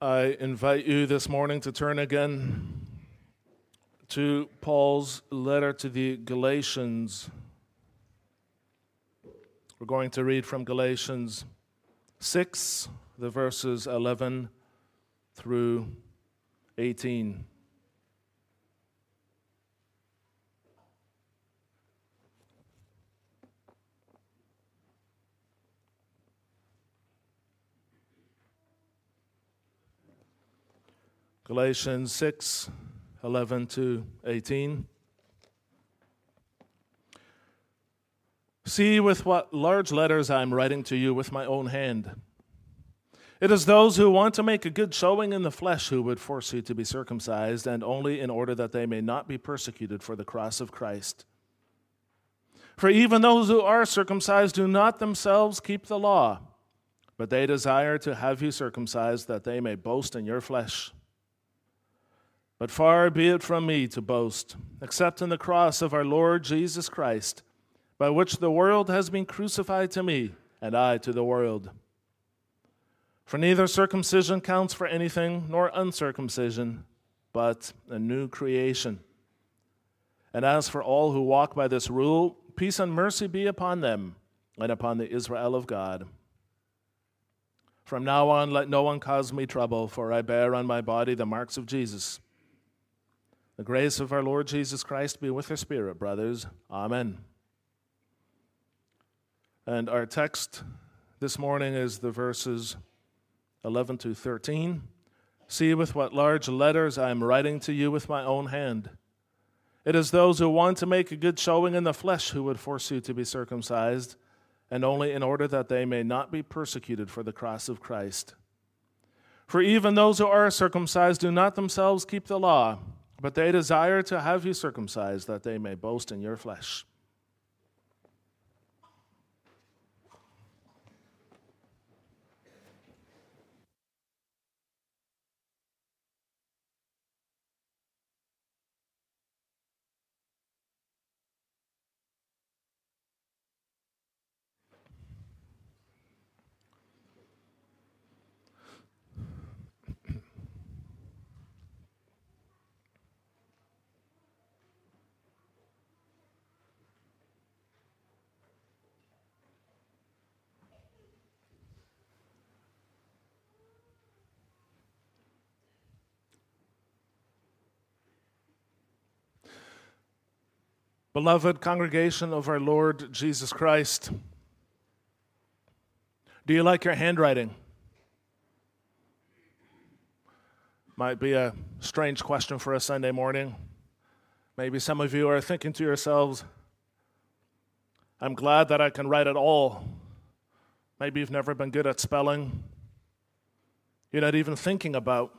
I invite you this morning to turn again to Paul's letter to the Galatians. We're going to read from Galatians 6, the verses 11 through 18. Galatians 6 11 to 18. See with what large letters I am writing to you with my own hand. It is those who want to make a good showing in the flesh who would force you to be circumcised, and only in order that they may not be persecuted for the cross of Christ. For even those who are circumcised do not themselves keep the law, but they desire to have you circumcised that they may boast in your flesh. But far be it from me to boast, except in the cross of our Lord Jesus Christ, by which the world has been crucified to me, and I to the world. For neither circumcision counts for anything, nor uncircumcision, but a new creation. And as for all who walk by this rule, peace and mercy be upon them and upon the Israel of God. From now on, let no one cause me trouble, for I bear on my body the marks of Jesus. The grace of our Lord Jesus Christ be with your spirit, brothers. Amen. And our text this morning is the verses 11 to 13. See with what large letters I am writing to you with my own hand. It is those who want to make a good showing in the flesh who would force you to be circumcised, and only in order that they may not be persecuted for the cross of Christ. For even those who are circumcised do not themselves keep the law but they desire to have you circumcised that they may boast in your flesh. Beloved congregation of our Lord Jesus Christ, do you like your handwriting? Might be a strange question for a Sunday morning. Maybe some of you are thinking to yourselves, I'm glad that I can write at all. Maybe you've never been good at spelling. You're not even thinking about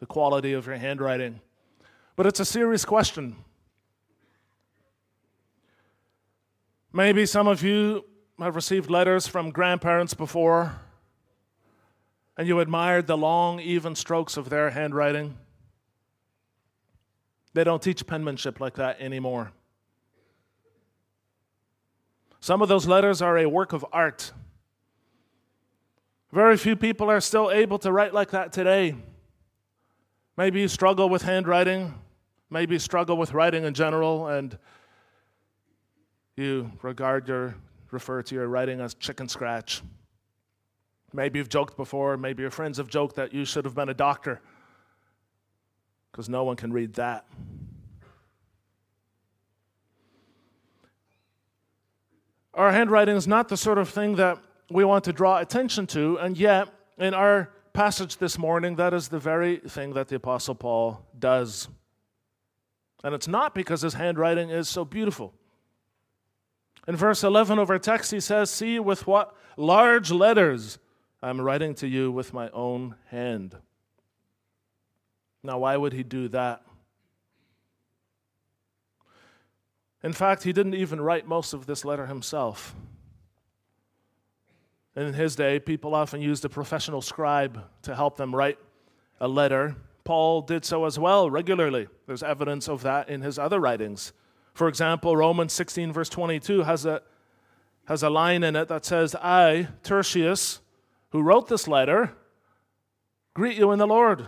the quality of your handwriting. But it's a serious question. Maybe some of you have received letters from grandparents before, and you admired the long, even strokes of their handwriting. They don't teach penmanship like that anymore. Some of those letters are a work of art. Very few people are still able to write like that today. Maybe you struggle with handwriting, maybe you struggle with writing in general, and you regard your, refer to your writing as chicken scratch. Maybe you've joked before, maybe your friends have joked that you should have been a doctor because no one can read that. Our handwriting is not the sort of thing that we want to draw attention to, and yet, in our passage this morning, that is the very thing that the Apostle Paul does. And it's not because his handwriting is so beautiful. In verse 11 of our text, he says, See with what large letters I'm writing to you with my own hand. Now, why would he do that? In fact, he didn't even write most of this letter himself. In his day, people often used a professional scribe to help them write a letter. Paul did so as well regularly. There's evidence of that in his other writings. For example, Romans 16, verse 22 has a, has a line in it that says, I, Tertius, who wrote this letter, greet you in the Lord.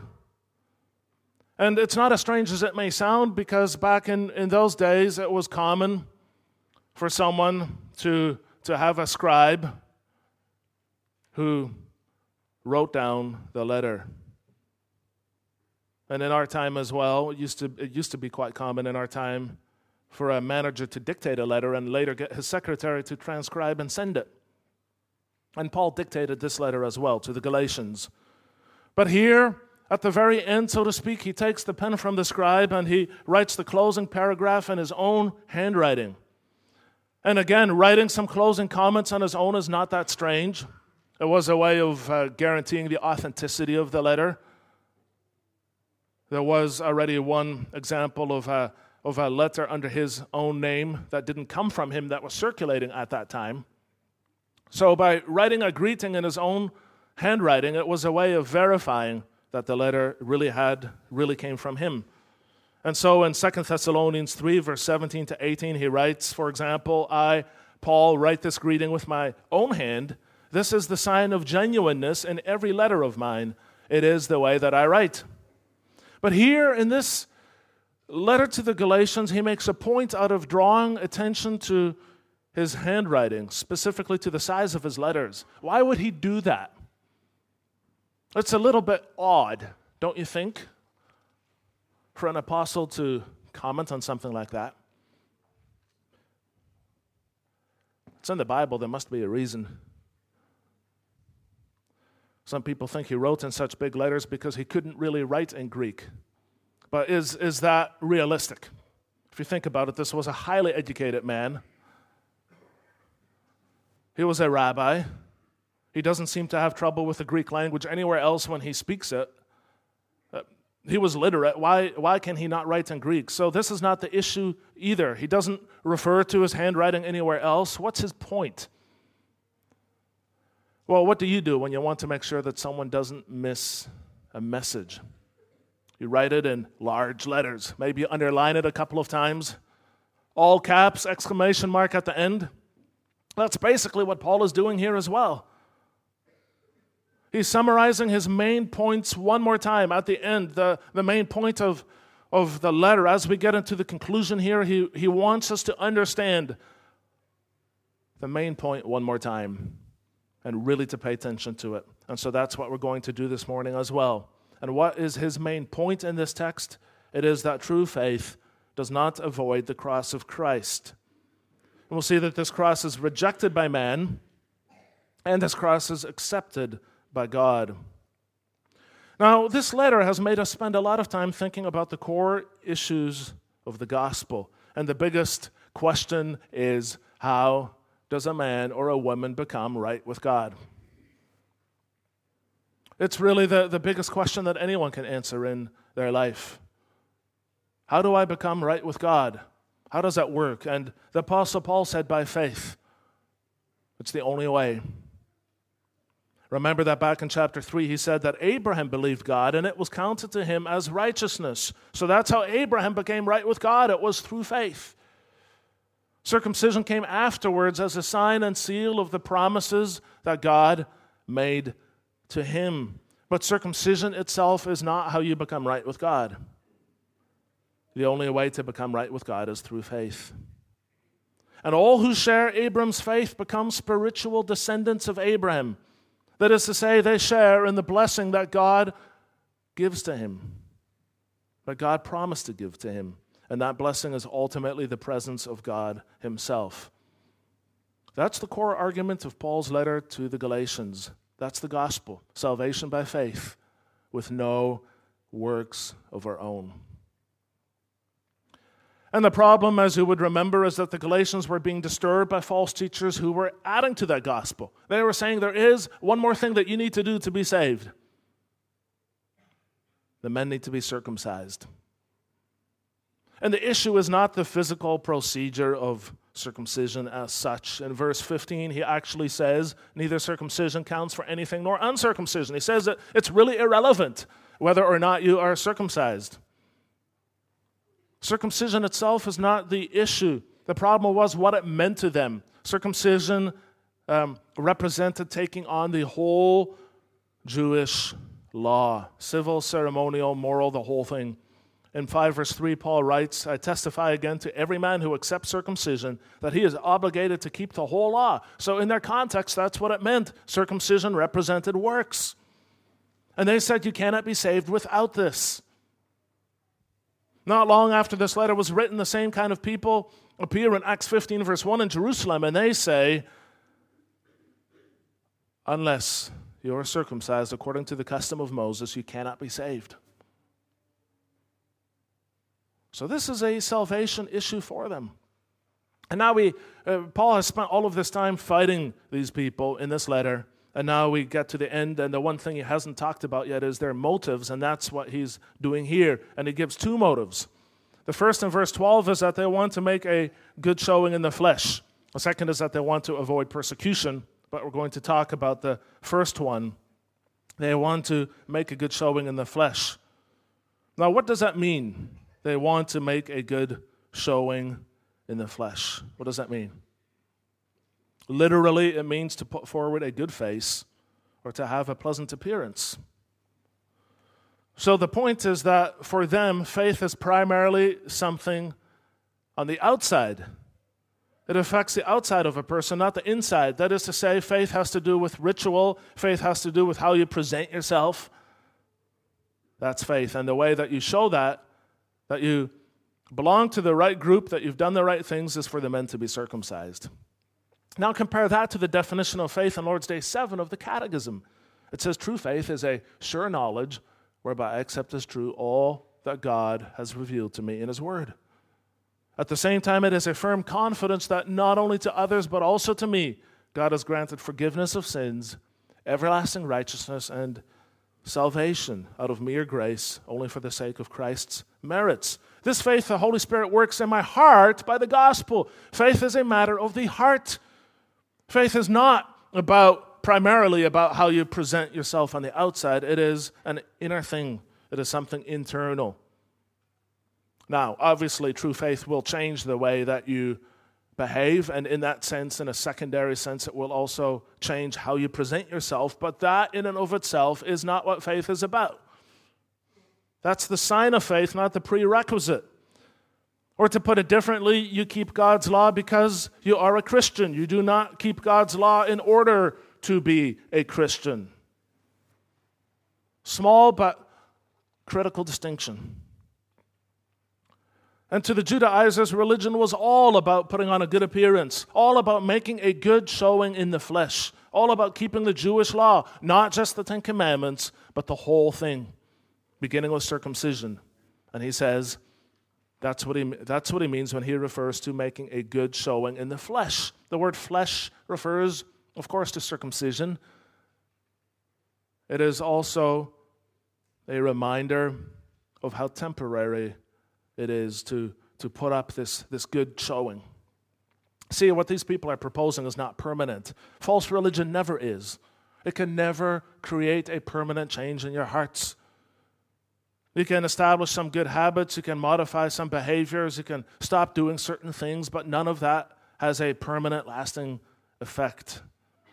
And it's not as strange as it may sound because back in, in those days it was common for someone to, to have a scribe who wrote down the letter. And in our time as well, it used to, it used to be quite common in our time for a manager to dictate a letter and later get his secretary to transcribe and send it. And Paul dictated this letter as well to the Galatians. But here, at the very end, so to speak, he takes the pen from the scribe and he writes the closing paragraph in his own handwriting. And again, writing some closing comments on his own is not that strange. It was a way of uh, guaranteeing the authenticity of the letter. There was already one example of a, of a letter under his own name that didn't come from him that was circulating at that time. So, by writing a greeting in his own handwriting, it was a way of verifying that the letter really had, really came from him. And so in 2 Thessalonians 3, verse 17 to 18, he writes, for example, I, Paul, write this greeting with my own hand. This is the sign of genuineness in every letter of mine. It is the way that I write. But here in this letter to the Galatians, he makes a point out of drawing attention to his handwriting, specifically to the size of his letters. Why would he do that? It's a little bit odd, don't you think, for an apostle to comment on something like that? It's in the Bible, there must be a reason. Some people think he wrote in such big letters because he couldn't really write in Greek. But is, is that realistic? If you think about it, this was a highly educated man. He was a rabbi. He doesn't seem to have trouble with the Greek language anywhere else when he speaks it. Uh, he was literate. Why, why can he not write in Greek? So, this is not the issue either. He doesn't refer to his handwriting anywhere else. What's his point? Well, what do you do when you want to make sure that someone doesn't miss a message? You write it in large letters. Maybe you underline it a couple of times. All caps, exclamation mark at the end. That's basically what Paul is doing here as well. He's summarizing his main points one more time at the end, the, the main point of, of the letter. As we get into the conclusion here, he, he wants us to understand the main point one more time and really to pay attention to it. And so that's what we're going to do this morning as well. And what is his main point in this text? It is that true faith does not avoid the cross of Christ. And we'll see that this cross is rejected by man, and this cross is accepted by God. Now, this letter has made us spend a lot of time thinking about the core issues of the gospel. And the biggest question is how does a man or a woman become right with God? It's really the, the biggest question that anyone can answer in their life. How do I become right with God? How does that work? And the Apostle Paul said, by faith. It's the only way. Remember that back in chapter 3, he said that Abraham believed God and it was counted to him as righteousness. So that's how Abraham became right with God. It was through faith. Circumcision came afterwards as a sign and seal of the promises that God made to him. But circumcision itself is not how you become right with God. The only way to become right with God is through faith. And all who share Abram's faith become spiritual descendants of Abraham. That is to say, they share in the blessing that God gives to him, that God promised to give to him. And that blessing is ultimately the presence of God Himself. That's the core argument of Paul's letter to the Galatians. That's the gospel salvation by faith with no works of our own. And the problem, as you would remember, is that the Galatians were being disturbed by false teachers who were adding to that gospel. They were saying there is one more thing that you need to do to be saved the men need to be circumcised. And the issue is not the physical procedure of circumcision as such. In verse 15, he actually says neither circumcision counts for anything nor uncircumcision. He says that it's really irrelevant whether or not you are circumcised. Circumcision itself is not the issue. The problem was what it meant to them. Circumcision um, represented taking on the whole Jewish law civil, ceremonial, moral, the whole thing. In 5 verse 3, Paul writes, I testify again to every man who accepts circumcision that he is obligated to keep the whole law. So, in their context, that's what it meant. Circumcision represented works. And they said, You cannot be saved without this. Not long after this letter was written, the same kind of people appear in Acts 15, verse 1 in Jerusalem, and they say, Unless you are circumcised according to the custom of Moses, you cannot be saved. So, this is a salvation issue for them. And now we, uh, Paul has spent all of this time fighting these people in this letter. And now we get to the end, and the one thing he hasn't talked about yet is their motives, and that's what he's doing here. And he gives two motives. The first in verse 12 is that they want to make a good showing in the flesh. The second is that they want to avoid persecution, but we're going to talk about the first one. They want to make a good showing in the flesh. Now, what does that mean? They want to make a good showing in the flesh. What does that mean? Literally, it means to put forward a good face or to have a pleasant appearance. So the point is that for them, faith is primarily something on the outside. It affects the outside of a person, not the inside. That is to say, faith has to do with ritual, faith has to do with how you present yourself. That's faith. And the way that you show that that you belong to the right group, that you've done the right things, is for the men to be circumcised. Now compare that to the definition of faith in Lord's Day 7 of the Catechism. It says true faith is a sure knowledge whereby I accept as true all that God has revealed to me in His Word. At the same time, it is a firm confidence that not only to others but also to me, God has granted forgiveness of sins, everlasting righteousness, and salvation out of mere grace only for the sake of Christ's merits. This faith, the Holy Spirit works in my heart by the gospel. Faith is a matter of the heart. Faith is not about primarily about how you present yourself on the outside, it is an inner thing, it is something internal. Now, obviously, true faith will change the way that you behave, and in that sense, in a secondary sense, it will also change how you present yourself. But that, in and of itself, is not what faith is about. That's the sign of faith, not the prerequisite. Or to put it differently, you keep God's law because you are a Christian. You do not keep God's law in order to be a Christian. Small but critical distinction. And to the Judaizers, religion was all about putting on a good appearance, all about making a good showing in the flesh, all about keeping the Jewish law, not just the Ten Commandments, but the whole thing, beginning with circumcision. And he says that's what he, that's what he means when he refers to making a good showing in the flesh. The word flesh refers, of course, to circumcision. It is also a reminder of how temporary it is to, to put up this, this good showing. See, what these people are proposing is not permanent. False religion never is. It can never create a permanent change in your hearts. You can establish some good habits, you can modify some behaviors, you can stop doing certain things, but none of that has a permanent, lasting effect.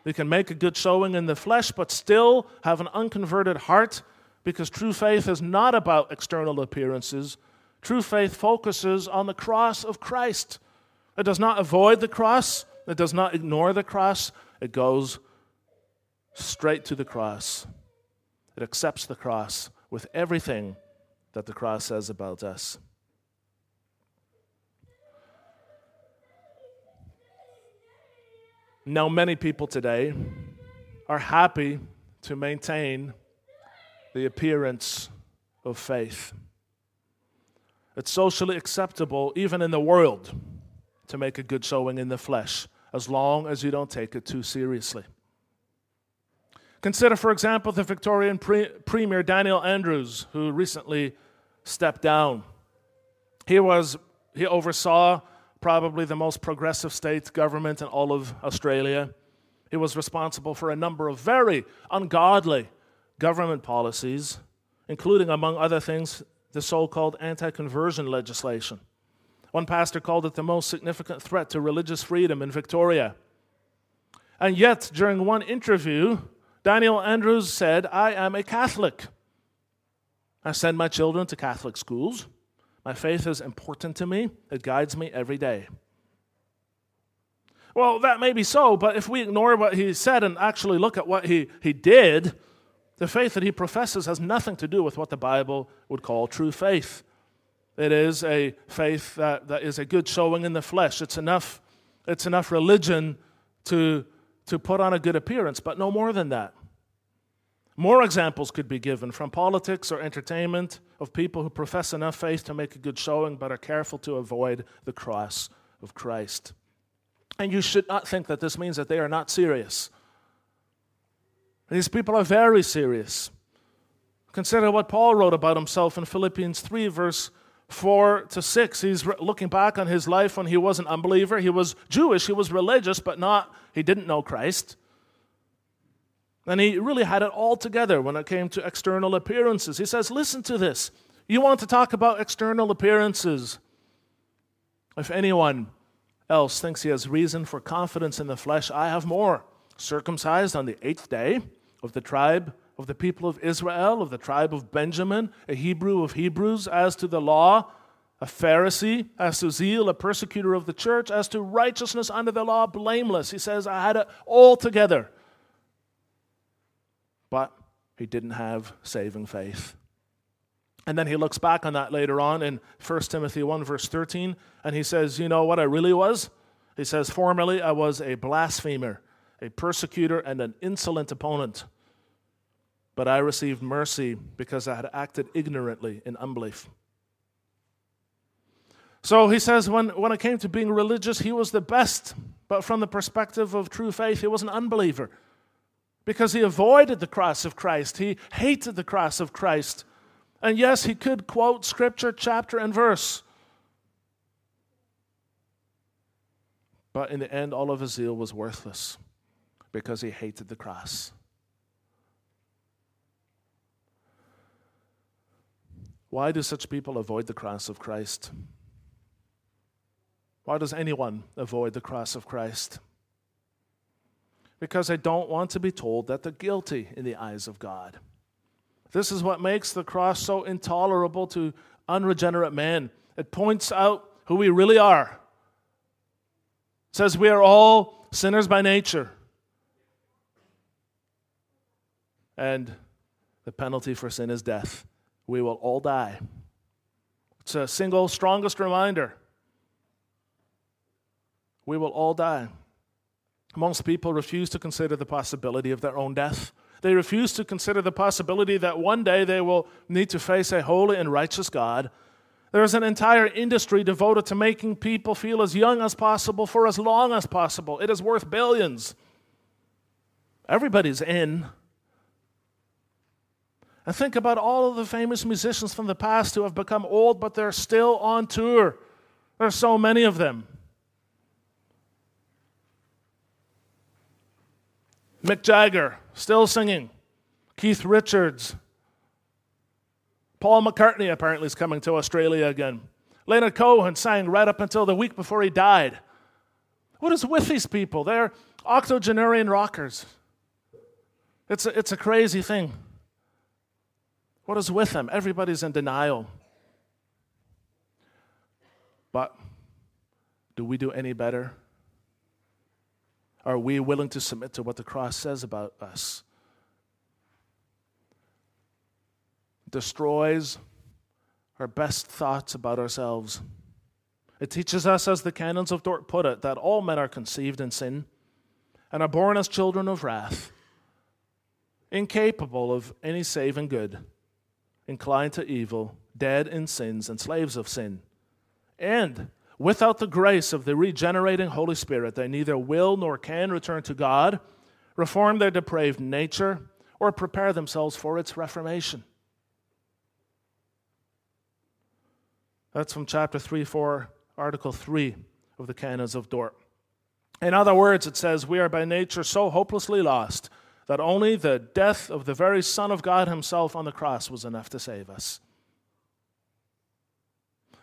You can make a good showing in the flesh, but still have an unconverted heart because true faith is not about external appearances, True faith focuses on the cross of Christ. It does not avoid the cross, it does not ignore the cross, it goes straight to the cross. It accepts the cross with everything that the cross says about us. Now, many people today are happy to maintain the appearance of faith. It's socially acceptable, even in the world, to make a good showing in the flesh, as long as you don't take it too seriously. Consider, for example, the Victorian pre- Premier Daniel Andrews, who recently stepped down. He, was, he oversaw probably the most progressive state government in all of Australia. He was responsible for a number of very ungodly government policies, including, among other things, the so called anti conversion legislation. One pastor called it the most significant threat to religious freedom in Victoria. And yet, during one interview, Daniel Andrews said, I am a Catholic. I send my children to Catholic schools. My faith is important to me, it guides me every day. Well, that may be so, but if we ignore what he said and actually look at what he, he did, the faith that he professes has nothing to do with what the Bible would call true faith. It is a faith that, that is a good showing in the flesh. It's enough, it's enough religion to, to put on a good appearance, but no more than that. More examples could be given from politics or entertainment of people who profess enough faith to make a good showing but are careful to avoid the cross of Christ. And you should not think that this means that they are not serious. These people are very serious. Consider what Paul wrote about himself in Philippians 3, verse 4 to 6. He's looking back on his life when he was an unbeliever. He was Jewish, he was religious, but not, he didn't know Christ. And he really had it all together when it came to external appearances. He says, Listen to this. You want to talk about external appearances? If anyone else thinks he has reason for confidence in the flesh, I have more. Circumcised on the eighth day of the tribe of the people of Israel, of the tribe of Benjamin, a Hebrew of Hebrews, as to the law, a Pharisee, as to zeal, a persecutor of the church, as to righteousness under the law, blameless. He says, I had it all together but he didn't have saving faith. And then he looks back on that later on in 1 Timothy 1, verse 13, and he says, You know what I really was? He says, Formerly I was a blasphemer, a persecutor, and an insolent opponent. But I received mercy because I had acted ignorantly in unbelief. So he says, when, when it came to being religious, he was the best. But from the perspective of true faith, he was an unbeliever because he avoided the cross of Christ. He hated the cross of Christ. And yes, he could quote scripture, chapter, and verse. But in the end, all of his zeal was worthless because he hated the cross. Why do such people avoid the cross of Christ? Why does anyone avoid the cross of Christ? because they don't want to be told that they're guilty in the eyes of God. This is what makes the cross so intolerable to unregenerate men. It points out who we really are. It says we are all sinners by nature. And the penalty for sin is death. We will all die. It's a single strongest reminder. We will all die. Most people refuse to consider the possibility of their own death. They refuse to consider the possibility that one day they will need to face a holy and righteous God. There is an entire industry devoted to making people feel as young as possible for as long as possible. It is worth billions. Everybody's in. And think about all of the famous musicians from the past who have become old, but they're still on tour. There are so many of them. Mick Jagger, still singing. Keith Richards. Paul McCartney apparently is coming to Australia again. Leonard Cohen sang right up until the week before he died. What is with these people? They're octogenarian rockers. It's a, it's a crazy thing. What is with them? Everybody's in denial. But do we do any better? Are we willing to submit to what the cross says about us? Destroys our best thoughts about ourselves. It teaches us, as the canons of Dort put it, that all men are conceived in sin and are born as children of wrath, incapable of any saving good, inclined to evil, dead in sins, and slaves of sin. And Without the grace of the regenerating Holy Spirit, they neither will nor can return to God, reform their depraved nature, or prepare themselves for its reformation. That's from chapter 3, 4, article 3 of the Canons of Dort. In other words, it says, We are by nature so hopelessly lost that only the death of the very Son of God Himself on the cross was enough to save us.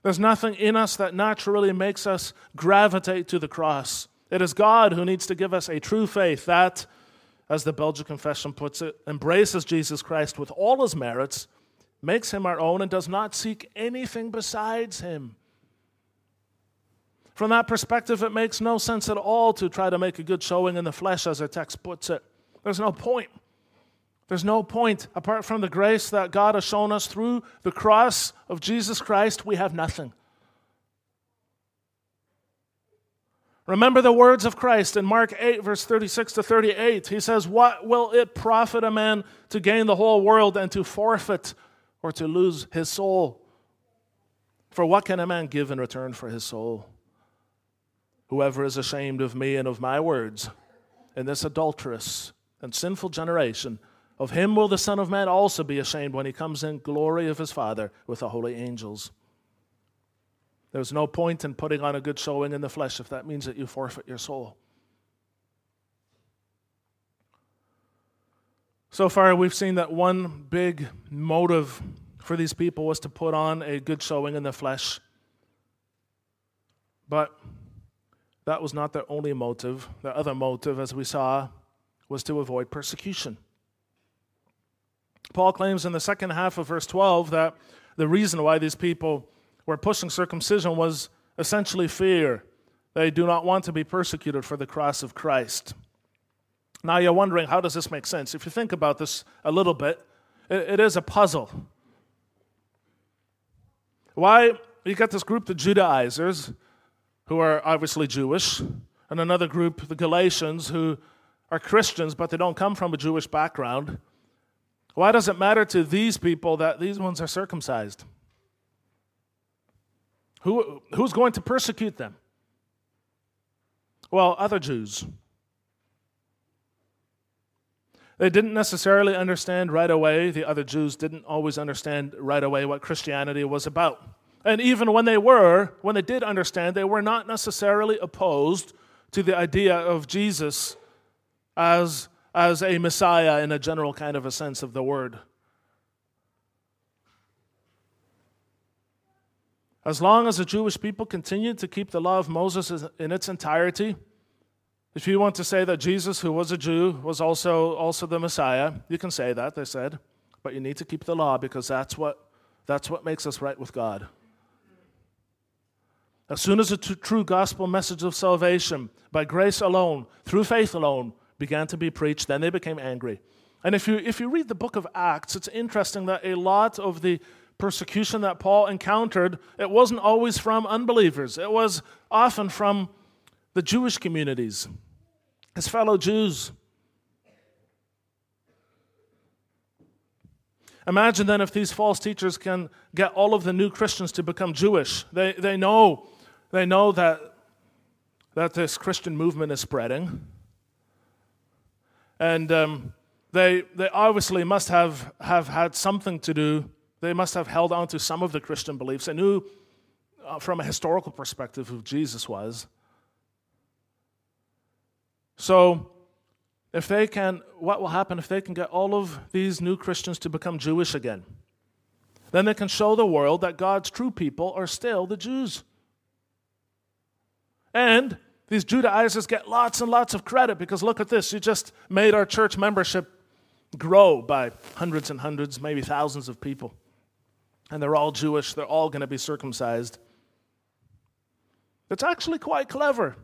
There's nothing in us that naturally makes us gravitate to the cross. It is God who needs to give us a true faith that as the Belgian Confession puts it, embraces Jesus Christ with all his merits, makes him our own, and does not seek anything besides him. From that perspective, it makes no sense at all to try to make a good showing in the flesh, as our text puts it. There's no point. There's no point. Apart from the grace that God has shown us through the cross of Jesus Christ, we have nothing. Remember the words of Christ in Mark 8, verse 36 to 38. He says, What will it profit a man to gain the whole world and to forfeit or to lose his soul? For what can a man give in return for his soul? Whoever is ashamed of me and of my words in this adulterous and sinful generation, of him will the Son of Man also be ashamed when he comes in glory of his Father with the holy angels. There's no point in putting on a good showing in the flesh if that means that you forfeit your soul. So far, we've seen that one big motive for these people was to put on a good showing in the flesh. But that was not their only motive. Their other motive, as we saw, was to avoid persecution. Paul claims in the second half of verse 12 that the reason why these people were pushing circumcision was essentially fear. They do not want to be persecuted for the cross of Christ. Now you're wondering, how does this make sense? If you think about this a little bit, it, is a puzzle. Why you got this group, the Judaizers, who are obviously Jewish, and another group, the Galatians, who are Christians, but they don't come from a Jewish background. Why does it matter to these people that these ones are circumcised? Who, who's going to persecute them? Well, other Jews. They didn't necessarily understand right away, the other Jews didn't always understand right away what Christianity was about. And even when they were, when they did understand, they were not necessarily opposed to the idea of Jesus as, as a Messiah in a general kind of a sense of the word. As long as the Jewish people continued to keep the law of Moses in its entirety, if you want to say that Jesus, who was a Jew, was also, also the Messiah, you can say that, they said. But you need to keep the law because that's what, that's what makes us right with God. As soon as the t- true gospel message of salvation, by grace alone, through faith alone, began to be preached, then they became angry. And if you, if you read the book of Acts, it's interesting that a lot of the persecution that Paul encountered, it wasn't always from unbelievers, it was often from the Jewish communities, his fellow Jews. Imagine then if these false teachers can get all of the new Christians to become Jewish. They, they know, they know that, that this Christian movement is spreading. And um, they, they obviously must have, have had something to do they must have held on to some of the Christian beliefs. and knew uh, from a historical perspective who Jesus was. So, if they can, what will happen if they can get all of these new Christians to become Jewish again? Then they can show the world that God's true people are still the Jews. And these Judaizers get lots and lots of credit because look at this. You just made our church membership grow by hundreds and hundreds, maybe thousands of people and they're all Jewish, they're all going to be circumcised. It's actually quite clever.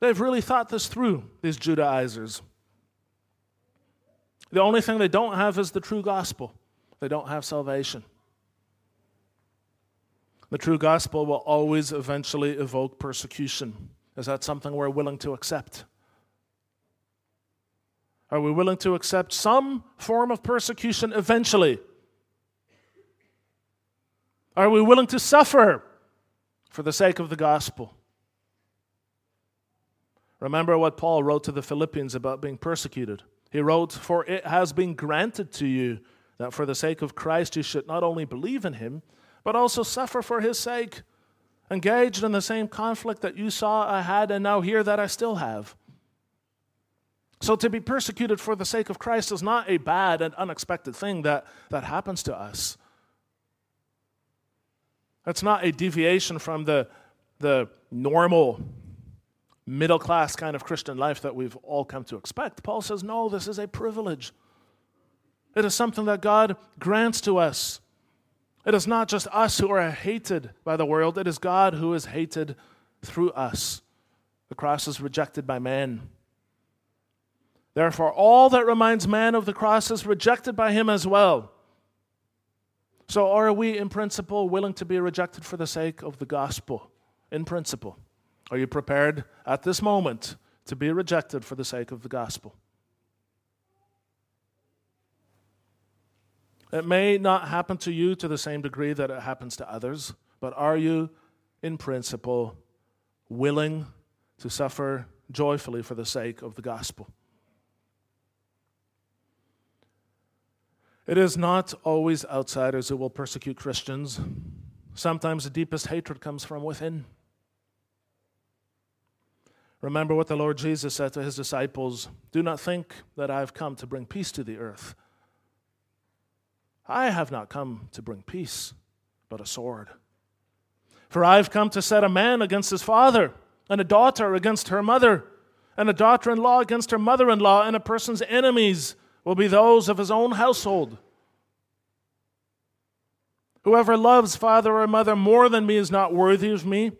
They've really thought this through, these Judaizers. The only thing they don't have is the true gospel, they don't have salvation. The true gospel will always eventually evoke persecution. Is that something we're willing to accept? Are we willing to accept some form of persecution eventually? Are we willing to suffer for the sake of the gospel? Remember what Paul wrote to the Philippians about being persecuted. He wrote, For it has been granted to you that for the sake of Christ you should not only believe in him, but also suffer for his sake, engaged in the same conflict that you saw I had and now hear that I still have. So to be persecuted for the sake of Christ is not a bad and unexpected thing that, that happens to us. That's not a deviation from the, the normal middle class kind of Christian life that we've all come to expect. Paul says, no, this is a privilege. It is something that God grants to us. It is not just us who are hated by the world, it is God who is hated through us. The cross is rejected by man. Therefore, all that reminds man of the cross is rejected by him as well. So, are we, in principle, willing to be rejected for the sake of the gospel? In principle. Are you prepared at this moment to be rejected for the sake of the gospel? It may not happen to you to the same degree that it happens to others, but are you, in principle, willing to suffer joyfully for the sake of the gospel? It is not always outsiders who will persecute Christians. Sometimes the deepest hatred comes from within. Remember what the Lord Jesus said to his disciples Do not think that I have come to bring peace to the earth. I have not come to bring peace, but a sword. For I have come to set a man against his father, and a daughter against her mother, and a daughter in law against her mother in law, and a person's enemies will be those of his own household. Whoever loves father or mother more than me is not worthy of me.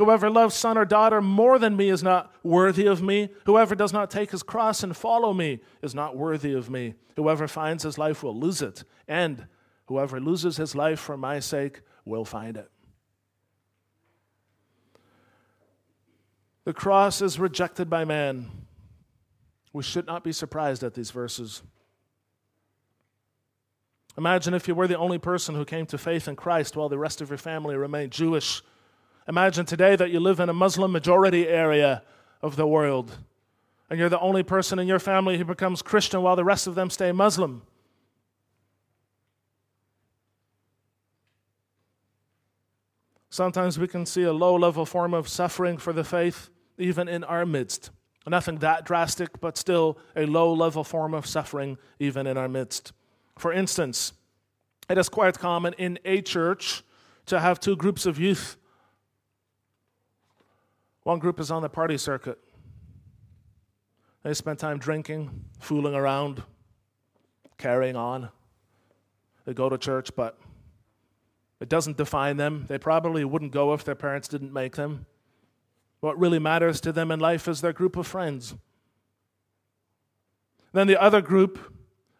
Whoever loves son or daughter more than me is not worthy of me. Whoever does not take his cross and follow me is not worthy of me. Whoever finds his life will lose it, and whoever loses his life for my sake will find it. The cross is rejected by man. We should not be surprised at these verses. Imagine if you were the only person who came to faith in Christ while the rest of your family remained Jewish. Imagine today that you live in a Muslim majority area of the world and you're the only person in your family who becomes Christian while the rest of them stay Muslim. Sometimes we can see a low level form of suffering for the faith even in our midst. Nothing that drastic, but still a low level form of suffering even in our midst. For instance, it is quite common in a church to have two groups of youth. One group is on the party circuit. They spend time drinking, fooling around, carrying on. They go to church, but it doesn't define them. They probably wouldn't go if their parents didn't make them. What really matters to them in life is their group of friends. Then the other group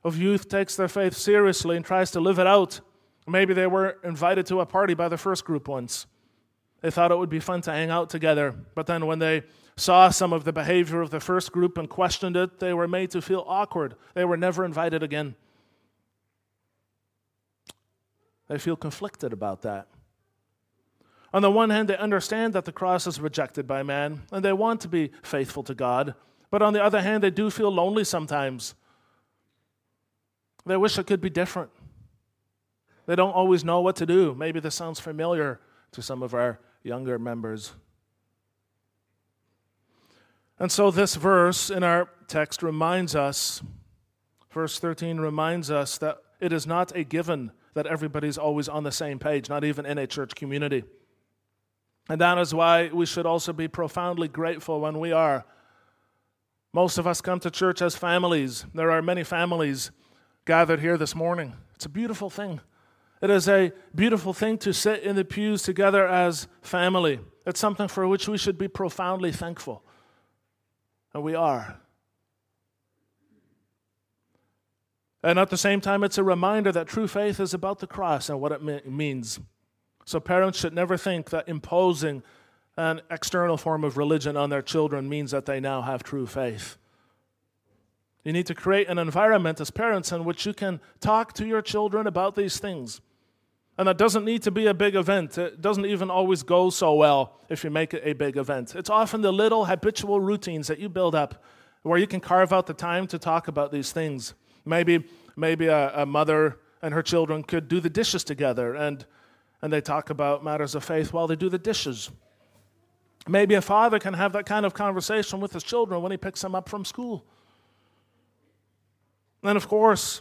of youth takes their faith seriously and tries to live it out. Maybe they were invited to a party by the first group once. They thought it would be fun to hang out together, but then when they saw some of the behavior of the first group and questioned it, they were made to feel awkward. They were never invited again. They feel conflicted about that. On the one hand, they understand that the cross is rejected by man and they want to be faithful to God. But on the other hand, they do feel lonely sometimes. They wish it could be different. They don't always know what to do. Maybe this sounds familiar to some of our younger members. And so, this verse in our text reminds us, verse 13 reminds us that it is not a given that everybody's always on the same page, not even in a church community. And that is why we should also be profoundly grateful when we are. Most of us come to church as families. There are many families gathered here this morning. It's a beautiful thing. It is a beautiful thing to sit in the pews together as family. It's something for which we should be profoundly thankful. And we are. And at the same time, it's a reminder that true faith is about the cross and what it means. So parents should never think that imposing an external form of religion on their children means that they now have true faith. You need to create an environment as parents in which you can talk to your children about these things. And that doesn't need to be a big event. It doesn't even always go so well if you make it a big event. It's often the little habitual routines that you build up where you can carve out the time to talk about these things. Maybe, maybe a, a mother and her children could do the dishes together and, and they talk about matters of faith while they do the dishes. Maybe a father can have that kind of conversation with his children when he picks them up from school. And of course,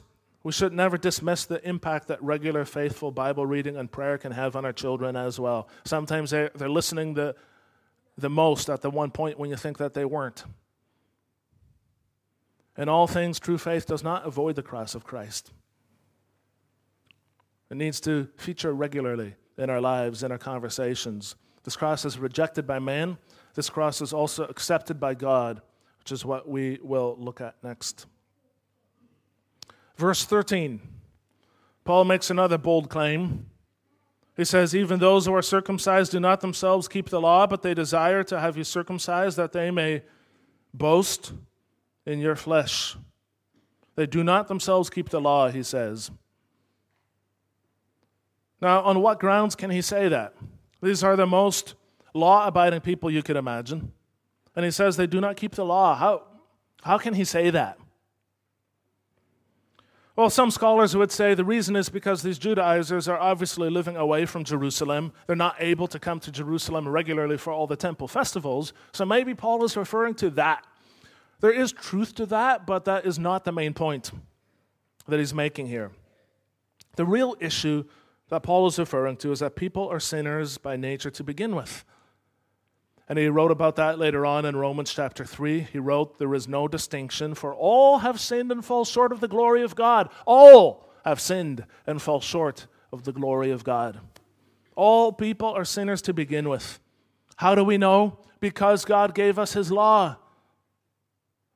we should never dismiss the impact that regular faithful Bible reading and prayer can have on our children as well. Sometimes they're, they're listening to the most at the one point when you think that they weren't. In all things, true faith does not avoid the cross of Christ. It needs to feature regularly in our lives, in our conversations. This cross is rejected by man. This cross is also accepted by God, which is what we will look at next. Verse 13, Paul makes another bold claim. He says, Even those who are circumcised do not themselves keep the law, but they desire to have you circumcised that they may boast in your flesh. They do not themselves keep the law, he says. Now, on what grounds can he say that? These are the most law abiding people you could imagine. And he says they do not keep the law. How, how can he say that? Well, some scholars would say the reason is because these Judaizers are obviously living away from Jerusalem. They're not able to come to Jerusalem regularly for all the temple festivals. So maybe Paul is referring to that. There is truth to that, but that is not the main point that he's making here. The real issue that Paul is referring to is that people are sinners by nature to begin with. And he wrote about that later on in Romans chapter 3. He wrote, There is no distinction, for all have sinned and fall short of the glory of God. All have sinned and fall short of the glory of God. All people are sinners to begin with. How do we know? Because God gave us his law.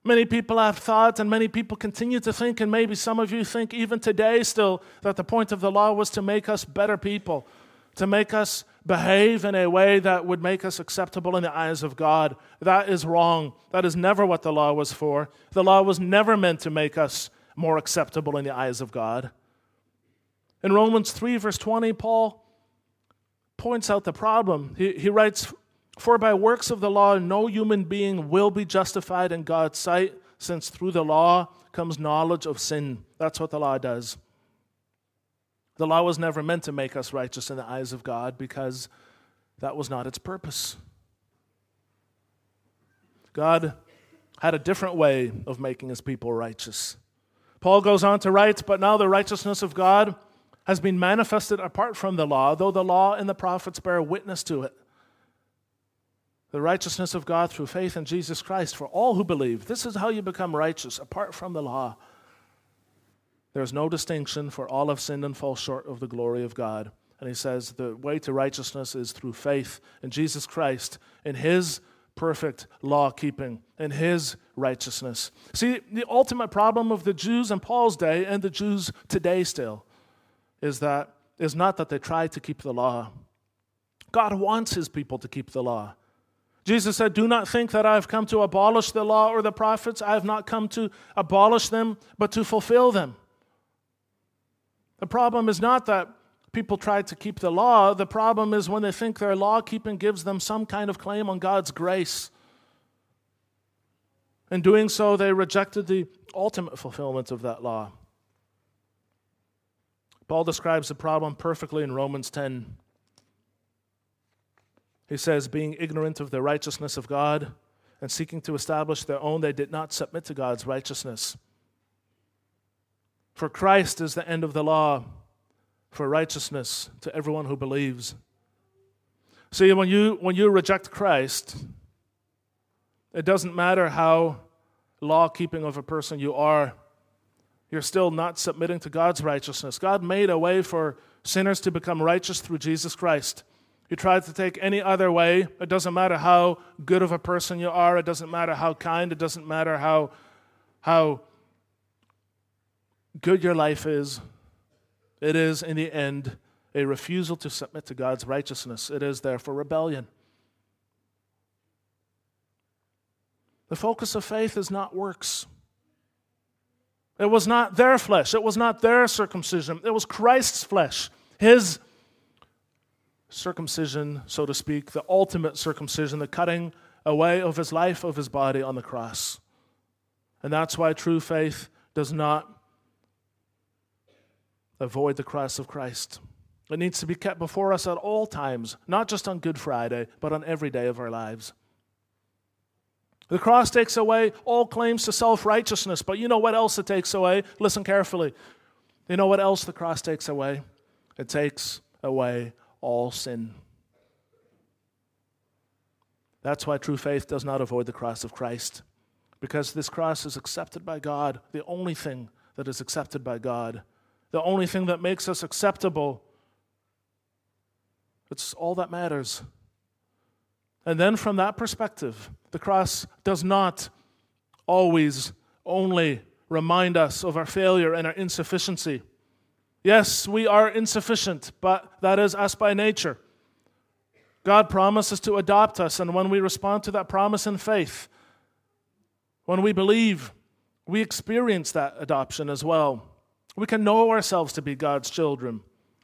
Many people have thought, and many people continue to think, and maybe some of you think even today still, that the point of the law was to make us better people, to make us behave in a way that would make us acceptable in the eyes of God. That is wrong. That is never what the law was for. The law was never meant to make us more acceptable in the eyes of God. In Romans 3, verse 20, Paul points out the problem. He, he writes, For by works of the law, no human being will be justified in God's sight, since through the law comes knowledge of sin. That's what the law does. The law was never meant to make us righteous in the eyes of God because that was not its purpose. God had a different way of making his people righteous. Paul goes on to write, But now the righteousness of God has been manifested apart from the law, though the law and the prophets bear witness to it. The righteousness of God through faith in Jesus Christ for all who believe. This is how you become righteous apart from the law. There is no distinction, for all have sinned and fall short of the glory of God. And he says the way to righteousness is through faith in Jesus Christ, in his perfect law keeping, in his righteousness. See, the ultimate problem of the Jews in Paul's day and the Jews today still is that is not that they try to keep the law. God wants his people to keep the law. Jesus said, Do not think that I have come to abolish the law or the prophets. I have not come to abolish them, but to fulfill them. The problem is not that people try to keep the law, the problem is when they think their law keeping gives them some kind of claim on God's grace. In doing so, they rejected the ultimate fulfillment of that law. Paul describes the problem perfectly in Romans 10. He says, Being ignorant of the righteousness of God and seeking to establish their own, they did not submit to God's righteousness. For Christ is the end of the law for righteousness to everyone who believes. See, when you, when you reject Christ, it doesn't matter how law keeping of a person you are, you're still not submitting to God's righteousness. God made a way for sinners to become righteous through Jesus Christ. You try to take any other way, it doesn't matter how good of a person you are, it doesn't matter how kind, it doesn't matter how, how good your life is, it is, in the end, a refusal to submit to God's righteousness. It is, therefore, rebellion. The focus of faith is not works. It was not their flesh. It was not their circumcision. It was Christ's flesh, his circumcision, so to speak, the ultimate circumcision, the cutting away of his life, of his body on the cross. And that's why true faith does not avoid the cross of Christ. It needs to be kept before us at all times, not just on Good Friday, but on every day of our lives. The cross takes away all claims to self righteousness, but you know what else it takes away? Listen carefully. You know what else the cross takes away? It takes away all sin. That's why true faith does not avoid the cross of Christ, because this cross is accepted by God, the only thing that is accepted by God, the only thing that makes us acceptable. It's all that matters. And then, from that perspective, the cross does not always only remind us of our failure and our insufficiency. Yes, we are insufficient, but that is us by nature. God promises to adopt us, and when we respond to that promise in faith, when we believe, we experience that adoption as well. We can know ourselves to be God's children,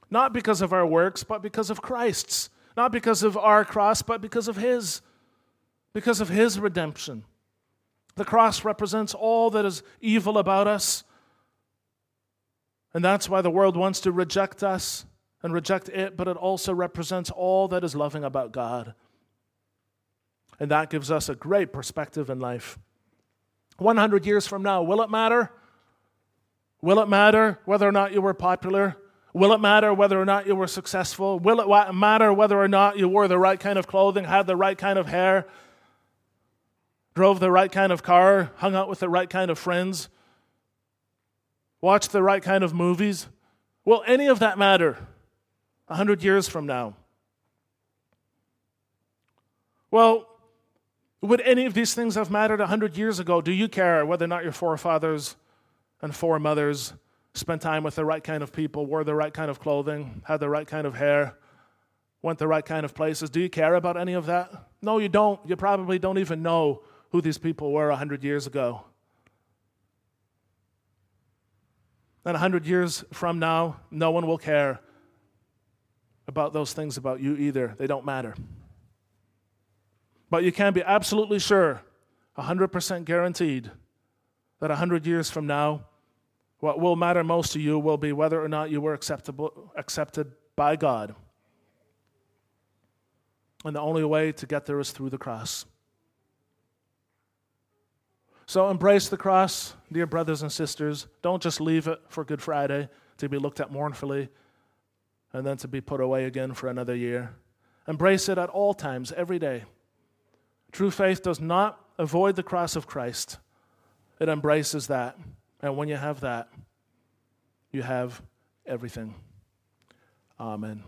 not because of our works, but because of Christ's. Not because of our cross, but because of His. Because of His redemption. The cross represents all that is evil about us. And that's why the world wants to reject us and reject it, but it also represents all that is loving about God. And that gives us a great perspective in life. 100 years from now, will it matter? Will it matter whether or not you were popular? Will it matter whether or not you were successful? Will it matter whether or not you wore the right kind of clothing, had the right kind of hair, drove the right kind of car, hung out with the right kind of friends, watched the right kind of movies? Will any of that matter? a 100 years from now? Well, would any of these things have mattered a 100 years ago? Do you care whether or not your forefathers and foremothers spent time with the right kind of people, wore the right kind of clothing, had the right kind of hair, went the right kind of places? Do you care about any of that? No, you don't. You probably don't even know who these people were 100 years ago. And 100 years from now, no one will care about those things about you either. They don't matter. But you can be absolutely sure, 100% guaranteed, that 100 years from now, what will matter most to you will be whether or not you were acceptable, accepted by God. And the only way to get there is through the cross. So embrace the cross, dear brothers and sisters. Don't just leave it for Good Friday to be looked at mournfully and then to be put away again for another year. Embrace it at all times, every day. True faith does not avoid the cross of Christ, it embraces that. And when you have that, you have everything. Amen.